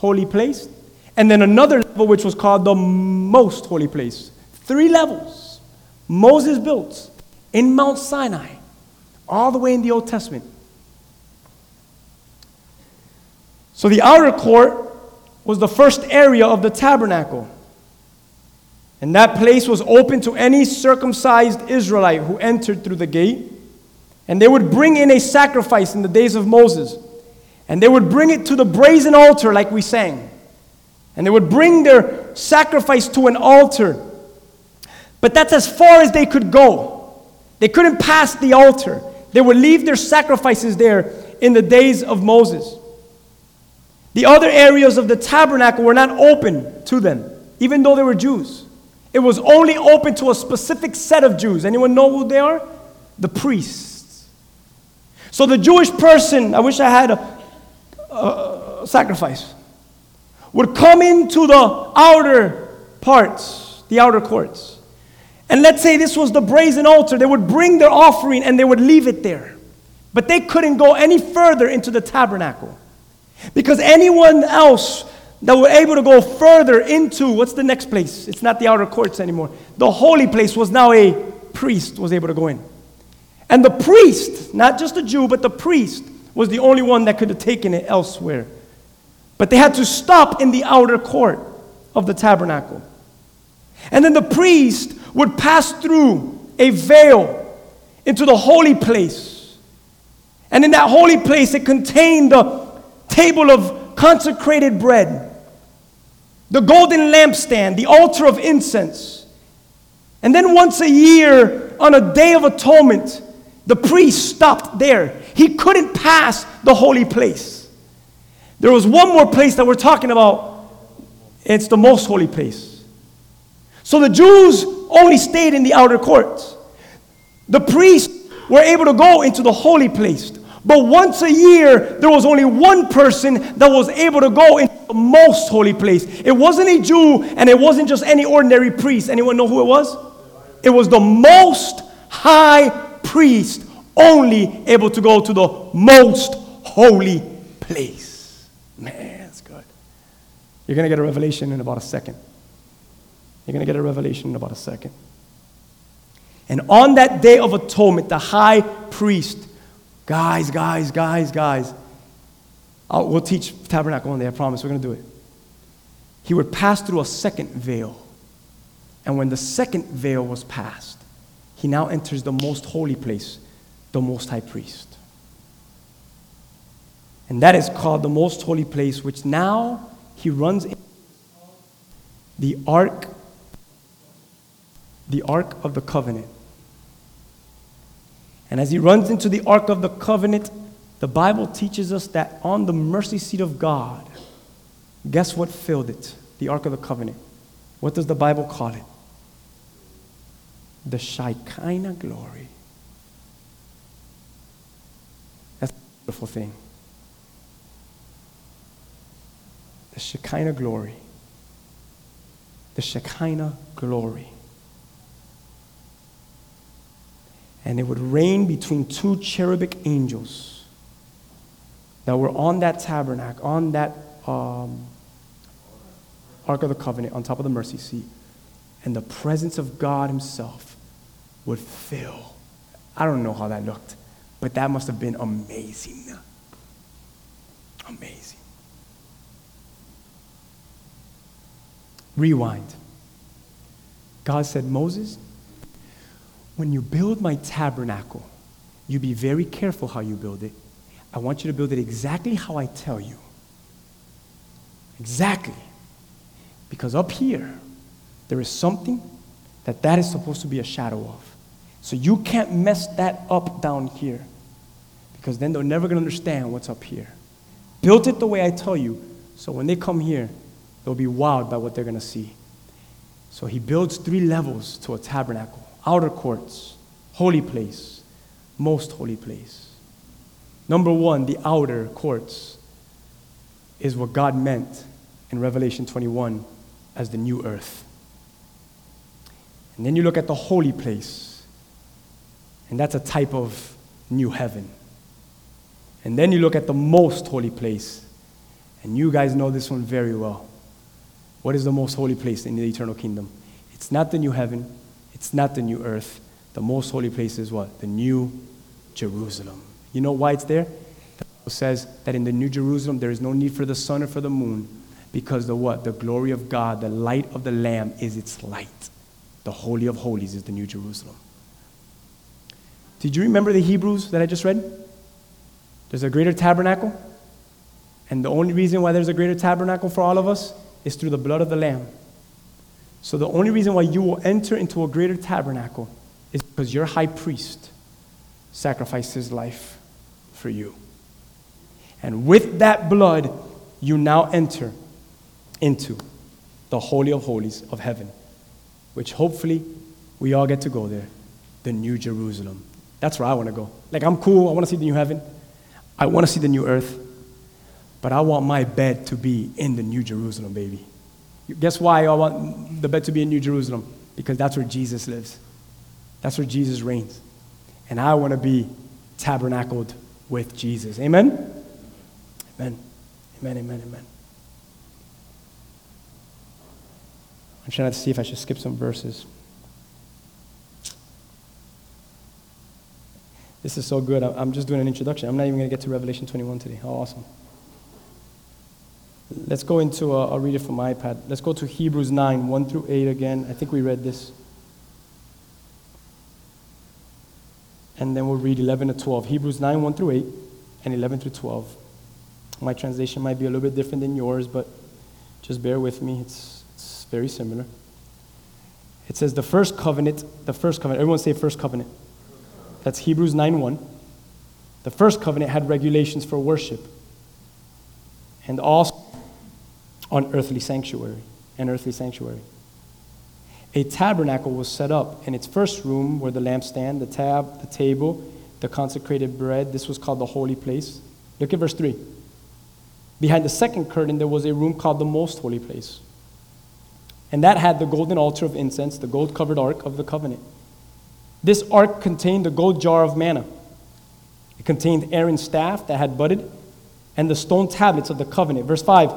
holy place, and then another level, which was called the most holy place. Three levels Moses built in Mount Sinai, all the way in the Old Testament. So the outer court was the first area of the tabernacle. And that place was open to any circumcised Israelite who entered through the gate. And they would bring in a sacrifice in the days of Moses. And they would bring it to the brazen altar, like we sang. And they would bring their sacrifice to an altar. But that's as far as they could go. They couldn't pass the altar. They would leave their sacrifices there in the days of Moses. The other areas of the tabernacle were not open to them, even though they were Jews. It was only open to a specific set of Jews. Anyone know who they are? The priests. So the Jewish person, I wish I had a, a, sacrifice, would come into the outer parts, the outer courts. And let's say this was the brazen altar. They would bring their offering and they would leave it there. But they couldn't go any further into the tabernacle. Because anyone else that were able to go further into what's the next place? It's not the outer courts anymore. The holy place was now a priest was able to go in. And the priest, not just a Jew, but the priest was the only one that could have taken it elsewhere. But they had to stop in the outer court of the tabernacle. And then the priest would pass through a veil into the holy place. And in that holy place, it contained the table of consecrated bread, the golden lampstand, the altar of incense. And then once a year, on a day of atonement, the priest stopped there. He couldn't pass the holy place. There was one more place that we're talking about. It's the most holy place. So the Jews only stayed in the outer courts. The priests were able to go into the holy place. But once a year, there was only one person that was able to go into the most holy place. It wasn't a Jew and it wasn't just any ordinary priest. Anyone know who it was? It was the most high priest, only able to go to the most holy place. Man, that's good. You're going to get a revelation in about a second. You're going to get a revelation in about a second. And on that day of atonement, the high priest Guys, guys, guys, guys. I'll, we'll teach tabernacle one day, I promise. We're going to do it. He would pass through a second veil. And when the second veil was passed, he now enters the most holy place, the most high priest. And that is called the most holy place, which now he runs in the ark, the ark of the covenant. And as he runs into the Ark of the Covenant, the Bible teaches us that on the mercy seat of God, guess what filled it? The Ark of the Covenant. What does the Bible call it? The Shekinah glory. That's a beautiful thing. The Shekinah glory. The Shekinah glory. And it would reign between two cherubic angels that were on that tabernacle, on that um, Ark of the Covenant, on top of the mercy seat. And the presence of God Himself would fill. I don't know how that looked, but that must have been amazing. Amazing. Rewind. God said, Moses, when you build my tabernacle, you be very careful how you build it. I want you to build it exactly how I tell you. Exactly. Because up here, there is something that that is supposed to be a shadow of. So you can't mess that up down here. Because then they're never going to understand what's up here. Build it the way I tell you, so when they come here, they'll be wowed by what they're going to see. So he builds three levels to a tabernacle outer courts, holy place, most holy place. Number one, the outer courts is what God meant in Revelation 21 as the new earth. And then you look at the holy place, and that's a type of new heaven. And then you look at the most holy place, and you guys know this one very well. What is the most holy place in the eternal kingdom? It's not the new heaven, it's not the new earth. The most holy place is what? The new Jerusalem. You know why it's there? It says that in the new Jerusalem there is no need for the sun or for the moon because the what? The glory of God, the light of the Lamb is its light. The Holy of Holies is the new Jerusalem. Did you remember the Hebrews that I just read? There's a greater tabernacle. And the only reason why there's a greater tabernacle for all of us is through the blood of the Lamb. So the only reason why you will enter into a greater tabernacle is because your high priest sacrificed his life for you. And with that blood, you now enter into the Holy of Holies of heaven, which hopefully we all get to go there, the New Jerusalem. That's where I want to go. Like, I'm cool, I want to see the new heaven, I want to see the new earth, but I want my bed to be in the New Jerusalem, baby. Guess why I want the bed to be in New Jerusalem? Because that's where Jesus lives. That's where Jesus reigns. And I want to be tabernacled with Jesus. Amen? Amen. Amen, amen, amen. I'm trying to see if I should skip some verses. This is so good. I'm just doing an introduction. I'm not even going to get to Revelation 21 today. How awesome. Let's go into, uh, I'll read it from my iPad. Let's go to Hebrews 9, 1 through 8 again. I think we read this. And then we'll read 11 to 12. Hebrews 9, 1 through 8, and 11 through 12. My translation might be a little bit different than yours, but just bear with me. It's, it's very similar. It says, the first covenant, the first covenant, everyone say first covenant. That's Hebrews 9, 1. The first covenant had regulations for worship and also on earthly sanctuary, an earthly sanctuary. A tabernacle was set up in its first room where the lampstand, the tab, the table, the consecrated bread, this was called the holy place. Look at verse 3. Behind the second curtain, there was a room called the most holy place. And that had the golden altar of incense, the gold covered ark of the covenant. This ark contained the gold jar of manna. It contained Aaron's staff that had budded and the stone tablets of the covenant. Verse 5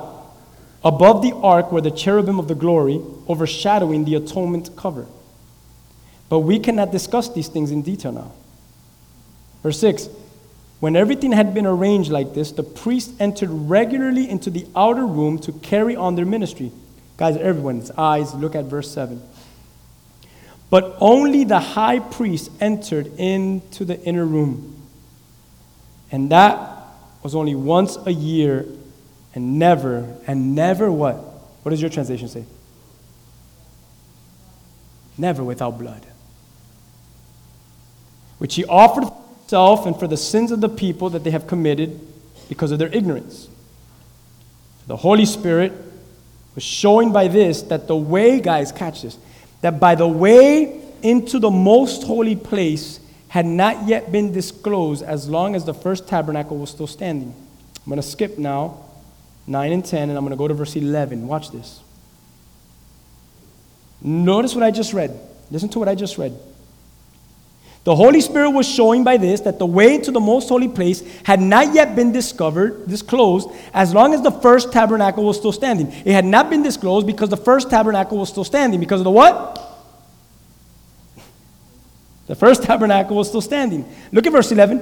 Above the ark were the cherubim of the glory, overshadowing the atonement cover. But we cannot discuss these things in detail now. Verse 6 When everything had been arranged like this, the priests entered regularly into the outer room to carry on their ministry. Guys, everyone's eyes, look at verse 7. But only the high priest entered into the inner room. And that was only once a year and never, and never what? What does your translation say? Never without blood. Which he offered for himself and for the sins of the people that they have committed because of their ignorance. The Holy Spirit was showing by this that the way, guys, catch this, that by the way into the most holy place had not yet been disclosed as long as the first tabernacle was still standing. I'm going to skip now 9 and 10, and I'm going to go to verse 11. Watch this. Notice what I just read. Listen to what I just read. The Holy Spirit was showing by this that the way to the most holy place had not yet been discovered, disclosed, as long as the first tabernacle was still standing. It had not been disclosed because the first tabernacle was still standing. Because of the what? The first tabernacle was still standing. Look at verse 11.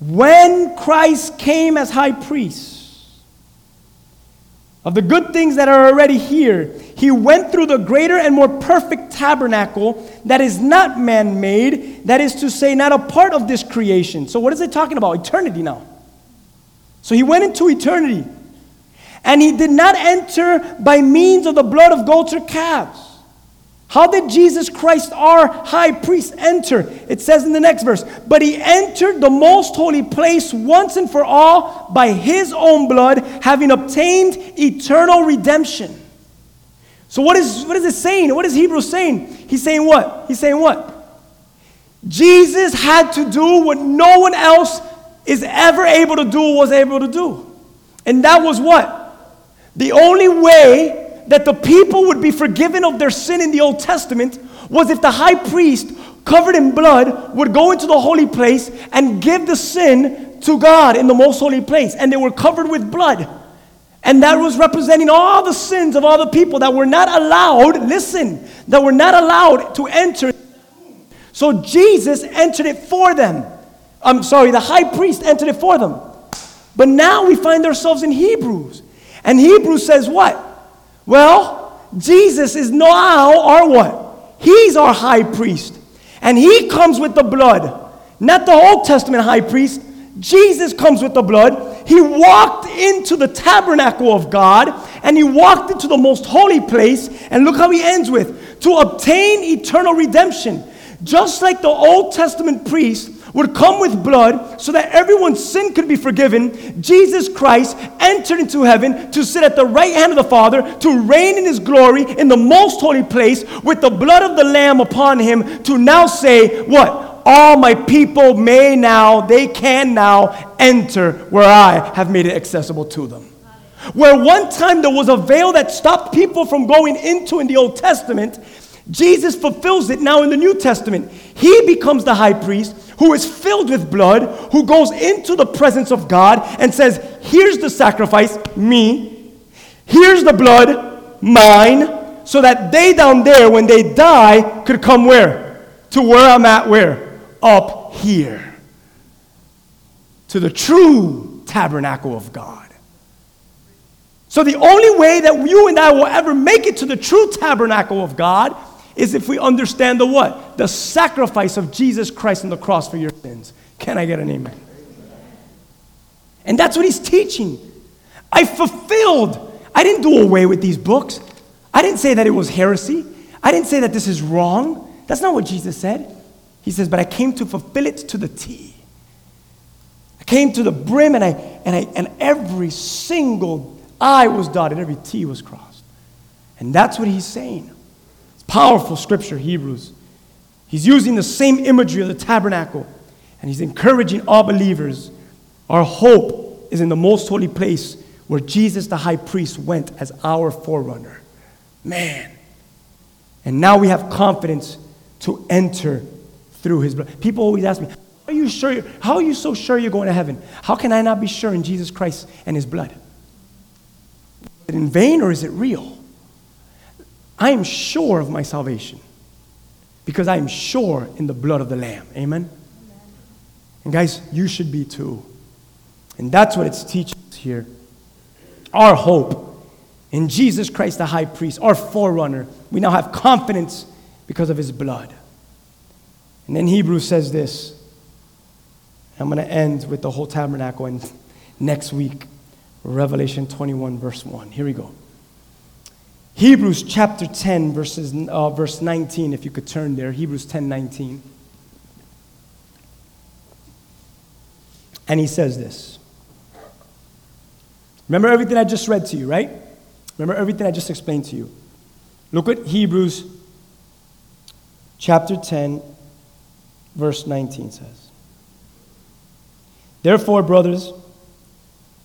When Christ came as high priest, of the good things that are already here, he went through the greater and more perfect tabernacle that is not man made, that is to say, not a part of this creation. So, what is it talking about? Eternity now. So, he went into eternity. And he did not enter by means of the blood of goats or calves. How did Jesus Christ, our high priest, enter? It says in the next verse, but he entered the most holy place once and for all by his own blood, having obtained eternal redemption. So, what is, what is it saying? What is Hebrews saying? He's saying what? He's saying what? Jesus had to do what no one else is ever able to do, was able to do. And that was what? The only way that the people would be forgiven of their sin in the Old Testament was if the high priest, covered in blood, would go into the holy place and give the sin to God in the most holy place. And they were covered with blood. And that was representing all the sins of all the people that were not allowed, listen, that were not allowed to enter. So Jesus entered it for them. I'm sorry, the high priest entered it for them. But now we find ourselves in Hebrews. And Hebrews says what? Well, Jesus is now our what? He's our high priest. And he comes with the blood. Not the Old Testament high priest. Jesus comes with the blood. He walked into the tabernacle of God and he walked into the most holy place. And look how he ends with to obtain eternal redemption. Just like the Old Testament priest would come with blood so that everyone's sin could be forgiven, Jesus Christ entered into heaven to sit at the right hand of the Father, to reign in his glory in the most holy place with the blood of the Lamb upon him, to now say, What? All my people may now, they can now enter where I have made it accessible to them. Where one time there was a veil that stopped people from going into in the Old Testament, Jesus fulfills it now in the New Testament. He becomes the high priest who is filled with blood, who goes into the presence of God and says, Here's the sacrifice, me. Here's the blood, mine. So that they down there, when they die, could come where? To where I'm at, where? Up here. To the true tabernacle of God. So the only way that you and I will ever make it to the true tabernacle of God is if we understand the what? The sacrifice of Jesus Christ on the cross for your sins. Can I get an amen? And that's what he's teaching. I fulfilled. I didn't do away with these books. I didn't say that it was heresy. I didn't say that this is wrong. That's not what Jesus said. He says, but I came to fulfill it to the T. I came to the brim and I and I and every single I was dotted, every T was crossed. And that's what he's saying. Powerful scripture, Hebrews. He's using the same imagery of the tabernacle, and he's encouraging all believers. Our hope is in the most holy place where Jesus, the high priest, went as our forerunner. Man. And now we have confidence to enter through his blood. People always ask me, are you sure? How are you so sure you're going to heaven? How can I not be sure in Jesus Christ and his blood? Is it in vain or is it real? I am sure of my salvation because I am sure in the blood of the Lamb. Amen? And guys, you should be too. And that's what it's teaching us here. Our hope in Jesus Christ, the high priest, our forerunner. We now have confidence because of his blood. And then Hebrews says this. I'm going to end with the whole tabernacle and next week, Revelation 21, verse 1. Here we go. Hebrews chapter 10, verses, uh, verse 19, if you could turn there. Hebrews 10 19. And he says this. Remember everything I just read to you, right? Remember everything I just explained to you. Look at Hebrews chapter 10, verse 19 says. Therefore, brothers,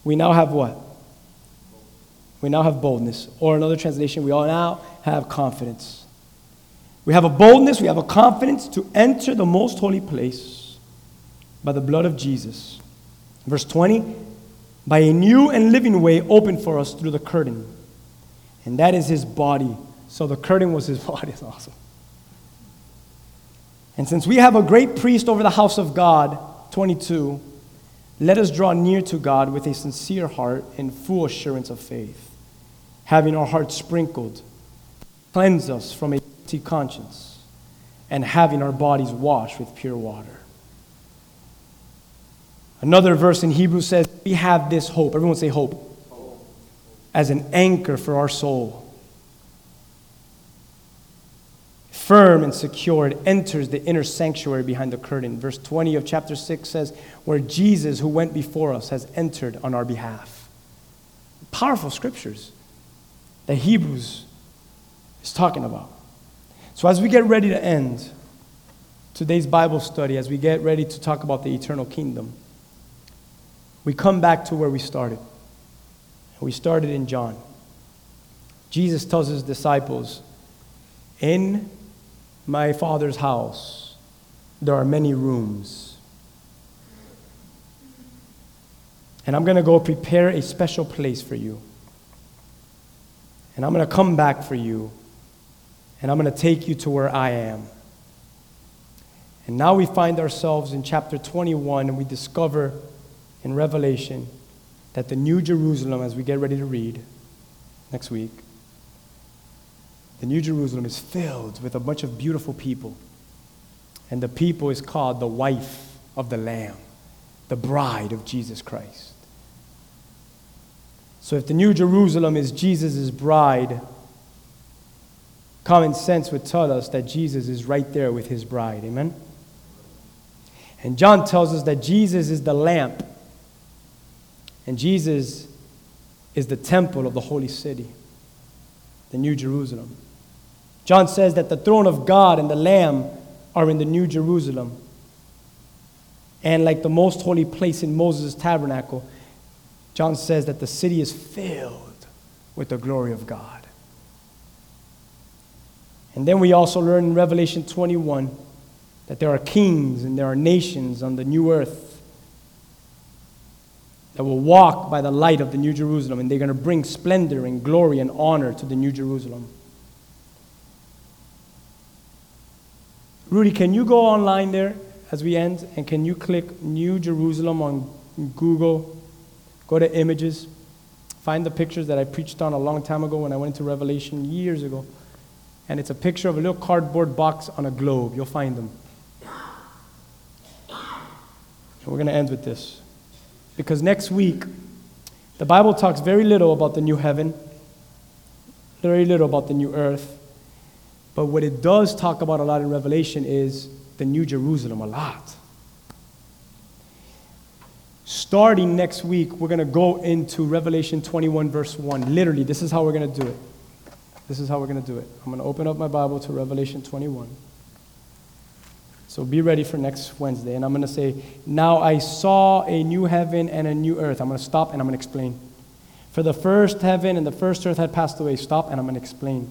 we now have what? We now have boldness. Or another translation, we all now have confidence. We have a boldness, we have a confidence to enter the most holy place by the blood of Jesus. Verse 20, by a new and living way opened for us through the curtain. And that is his body. So the curtain was his body. It's awesome. And since we have a great priest over the house of God, 22, let us draw near to God with a sincere heart and full assurance of faith, having our hearts sprinkled, cleanse us from a guilty conscience, and having our bodies washed with pure water. Another verse in Hebrews says, We have this hope. Everyone say hope. As an anchor for our soul. Firm and secure, it enters the inner sanctuary behind the curtain. Verse 20 of chapter 6 says, Where Jesus, who went before us, has entered on our behalf. Powerful scriptures that Hebrews is talking about. So, as we get ready to end today's Bible study, as we get ready to talk about the eternal kingdom, we come back to where we started. We started in John. Jesus tells his disciples, In my Father's house there are many rooms. And I'm going to go prepare a special place for you. And I'm going to come back for you. And I'm going to take you to where I am. And now we find ourselves in chapter 21 and we discover in Revelation that the New Jerusalem, as we get ready to read next week, the New Jerusalem is filled with a bunch of beautiful people. And the people is called the wife of the Lamb, the bride of Jesus Christ. So if the New Jerusalem is Jesus' bride, common sense would tell us that Jesus is right there with his bride. Amen? And John tells us that Jesus is the lamp and Jesus is the temple of the holy city, the New Jerusalem. John says that the throne of God and the Lamb are in the New Jerusalem. And like the most holy place in Moses' tabernacle, John says that the city is filled with the glory of God. And then we also learn in Revelation 21 that there are kings and there are nations on the new earth that will walk by the light of the New Jerusalem, and they're going to bring splendor and glory and honor to the New Jerusalem. Rudy, can you go online there as we end, and can you click New Jerusalem on Google? Go to images, find the pictures that I preached on a long time ago when I went into Revelation years ago. And it's a picture of a little cardboard box on a globe. You'll find them. And we're going to end with this. Because next week, the Bible talks very little about the new heaven, very little about the new earth. But what it does talk about a lot in Revelation is the New Jerusalem, a lot. Starting next week, we're going to go into Revelation 21, verse 1. Literally, this is how we're going to do it. This is how we're going to do it. I'm going to open up my Bible to Revelation 21. So be ready for next Wednesday. And I'm going to say, Now I saw a new heaven and a new earth. I'm going to stop and I'm going to explain. For the first heaven and the first earth had passed away. Stop and I'm going to explain.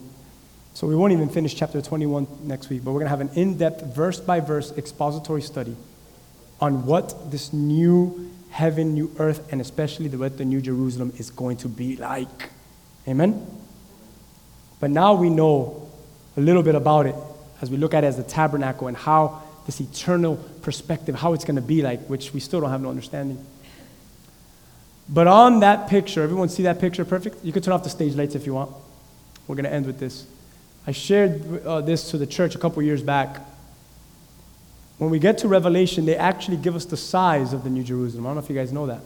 So we won't even finish chapter 21 next week, but we're going to have an in depth, verse by verse expository study on what this new heaven, new earth, and especially the, what the new Jerusalem is going to be like. Amen? But now we know a little bit about it as we look at it as the tabernacle and how this eternal perspective, how it's going to be like, which we still don't have no understanding. But on that picture, everyone see that picture perfect? You can turn off the stage lights if you want. We're going to end with this. I shared uh, this to the church a couple years back. When we get to Revelation, they actually give us the size of the New Jerusalem. I don't know if you guys know that.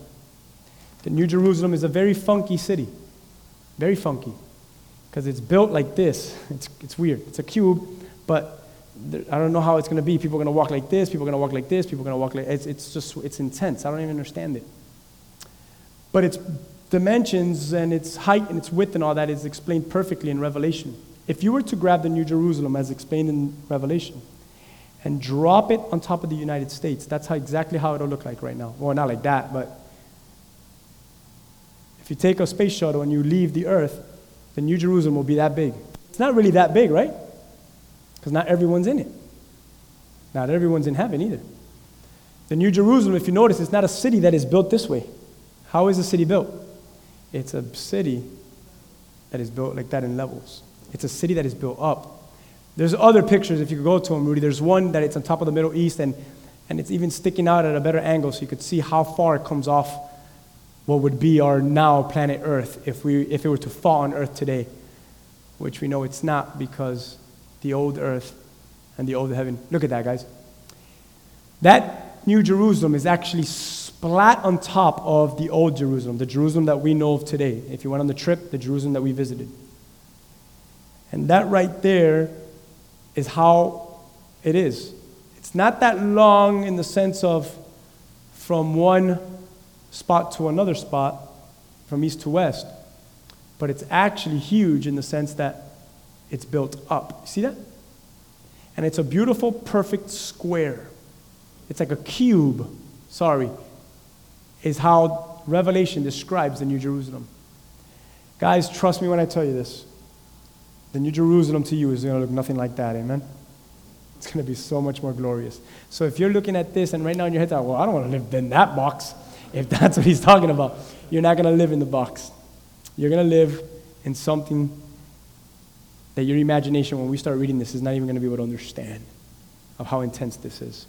The New Jerusalem is a very funky city, very funky, because it's built like this. It's, it's weird. It's a cube, but I don't know how it's going to be. People are going to walk like this. People are going to walk like this. People are going to walk like it's, it's just it's intense. I don't even understand it. But its dimensions and its height and its width and all that is explained perfectly in Revelation. If you were to grab the New Jerusalem as explained in Revelation and drop it on top of the United States, that's how exactly how it'll look like right now. Well, not like that, but if you take a space shuttle and you leave the Earth, the New Jerusalem will be that big. It's not really that big, right? because not everyone's in it. Not everyone's in heaven either. The New Jerusalem, if you notice, it's not a city that is built this way. How is a city built? It's a city that is built like that in levels. It's a city that is built up. There's other pictures, if you could go to them, Rudy. There's one that it's on top of the Middle East, and, and it's even sticking out at a better angle so you could see how far it comes off what would be our now planet Earth if, we, if it were to fall on Earth today, which we know it's not because the old Earth and the old heaven. Look at that, guys. That New Jerusalem is actually splat on top of the old Jerusalem, the Jerusalem that we know of today. If you went on the trip, the Jerusalem that we visited. And that right there is how it is. It's not that long in the sense of from one spot to another spot, from east to west, but it's actually huge in the sense that it's built up. See that? And it's a beautiful, perfect square. It's like a cube, sorry, is how Revelation describes the New Jerusalem. Guys, trust me when I tell you this. The New Jerusalem to you is going to look nothing like that, amen? It's going to be so much more glorious. So if you're looking at this and right now in your head, well, I don't want to live in that box, if that's what he's talking about, you're not going to live in the box. You're going to live in something that your imagination, when we start reading this, is not even going to be able to understand of how intense this is.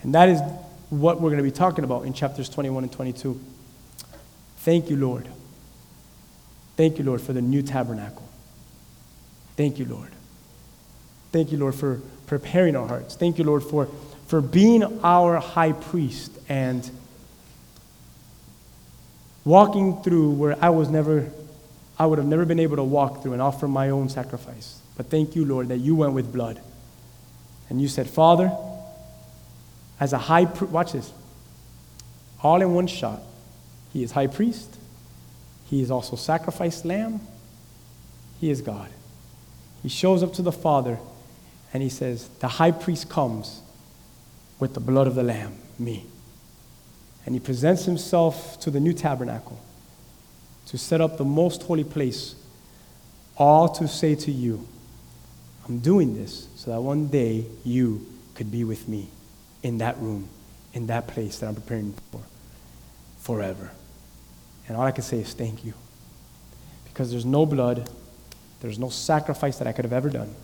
And that is what we're going to be talking about in chapters 21 and 22. Thank you, Lord. Thank you, Lord, for the new tabernacle. Thank you, Lord. Thank you, Lord, for preparing our hearts. Thank you, Lord, for, for being our high priest and walking through where I was never, I would have never been able to walk through and offer my own sacrifice. But thank you, Lord, that you went with blood. And you said, Father, as a high priest, watch this, all in one shot. He is high priest. He is also sacrificed lamb. He is God. He shows up to the Father and he says, The high priest comes with the blood of the Lamb, me. And he presents himself to the new tabernacle to set up the most holy place, all to say to you, I'm doing this so that one day you could be with me in that room, in that place that I'm preparing for forever. And all I can say is thank you. Because there's no blood, there's no sacrifice that I could have ever done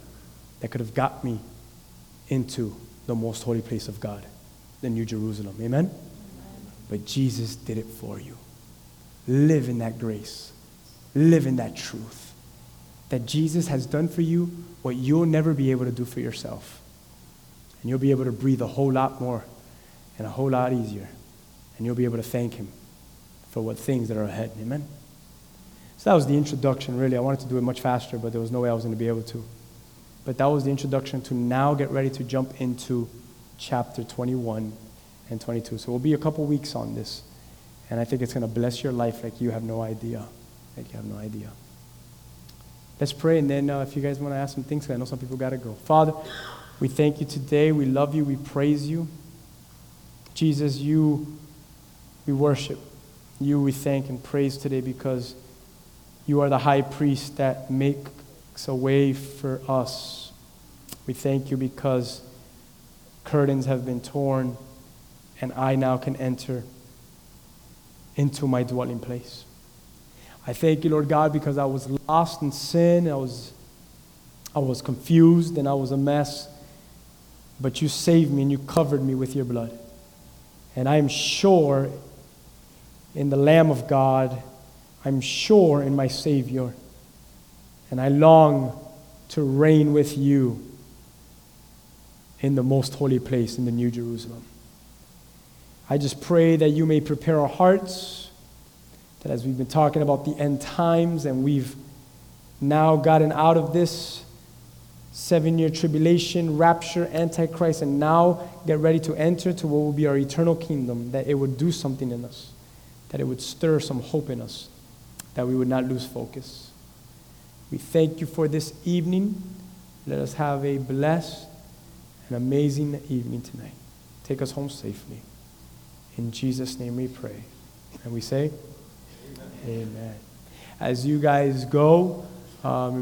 that could have got me into the most holy place of God, the New Jerusalem. Amen? Amen? But Jesus did it for you. Live in that grace, live in that truth. That Jesus has done for you what you'll never be able to do for yourself. And you'll be able to breathe a whole lot more and a whole lot easier. And you'll be able to thank Him for what things that are ahead. Amen? So that was the introduction, really. I wanted to do it much faster, but there was no way I was going to be able to. But that was the introduction to now get ready to jump into chapter 21 and 22. So we'll be a couple weeks on this. And I think it's going to bless your life like you have no idea. Like you have no idea. Let's pray, and then uh, if you guys want to ask some things, I know some people got to go. Father, we thank you today. We love you. We praise you. Jesus, you, we worship. You, we thank and praise today because you are the high priest that makes a way for us. We thank you because curtains have been torn and I now can enter into my dwelling place. I thank you, Lord God, because I was lost in sin. I was, I was confused and I was a mess. But you saved me and you covered me with your blood. And I am sure in the Lamb of God I'm sure in my Savior, and I long to reign with you in the most holy place in the New Jerusalem. I just pray that you may prepare our hearts, that as we've been talking about the end times and we've now gotten out of this seven year tribulation, rapture, antichrist, and now get ready to enter to what will be our eternal kingdom, that it would do something in us, that it would stir some hope in us that we would not lose focus. We thank you for this evening. Let us have a blessed and amazing evening tonight. Take us home safely. In Jesus' name we pray. And we say, Amen. Amen. As you guys go, um,